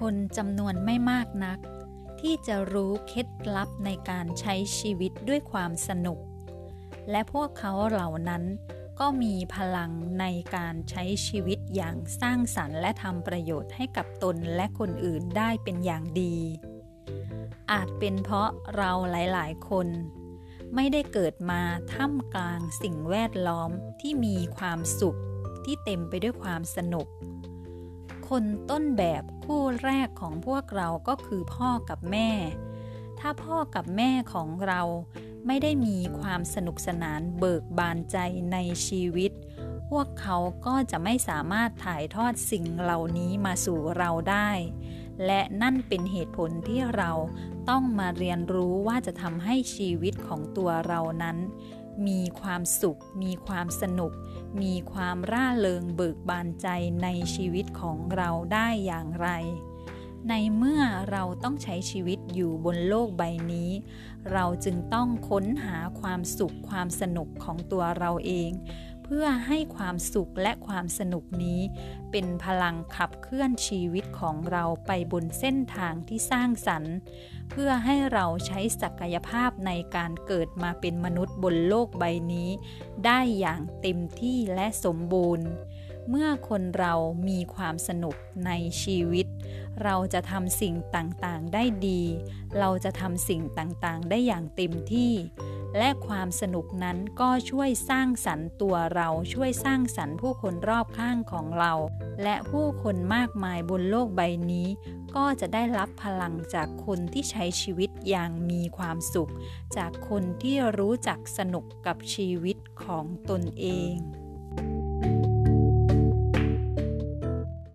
คนจำนวนไม่มากนัก ที่จะรู้เคล็ดลับในการใช้ชีวิตด้วยความสนุก และพวกเขาเหล่านั้นก็มีพลังในการใช้ชีวิตอย่างสร้างสรรค์ และทำประโยชน์ให้กับตนและคนอื่นได้เป็นอย่างดี อาจเป็นเพราะเราหลาย ๆ คน ไม่ได้เกิดมาท่ามกลางสิ่งแวดล้อมที่มีความสุขที่เต็มไปด้วยความสนุก คนต้นแบบคู่แรกของพวกเราก็คือพ่อกับแม่ ถ้าพ่อกับแม่ของเราไม่ได้มีความสนุกสนานเบิกบานใจในชีวิต พวกเขาก็จะไม่สามารถถ่ายทอดสิ่งเหล่านี้มาสู่เราได้ และนั่นเป็นเหตุผลที่เราต้องมาเรียนรู้ว่าจะทำให้ชีวิตของตัวเรานั้น มีความสุข มีความสนุก มีความร่าเริงเบิกบานใจในชีวิตของเราได้อย่างไร ในเมื่อเราต้องใช้ชีวิตอยู่บนโลกใบนี้ เราจึงต้องค้นหาความสุขความสนุกของตัวเราเอง พื่อให้ความสุขและความสนุกนี้ เป็นพลังขับเคลื่อนชีวิตของเราไปบนเส้นทางที่สร้างสรรค์ เพื่อให้เราใช้ศักยภาพในการเกิดมาเป็นมนุษย์บนโลกใบนี้ ได้อย่างเต็มที่และสมบูรณ์ เมื่อคนเรามีความสนุกในชีวิต เราจะทำสิ่งต่างๆได้ดี เราจะทำสิ่งต่างๆ ได้อย่างเต็มที่ และความสนุกนั้นก็ช่วยสร้างสรรค์ตัวเราช่วยสร้างสรรค์ผู้คนรอบข้างของเรา และผู้คนมากมายบนโลกใบนี้ ก็จะได้รับพลังจากคนที่ใช้ชีวิตอย่างมีความสุข จากคนที่รู้จักสนุกกับชีวิตของตนเอง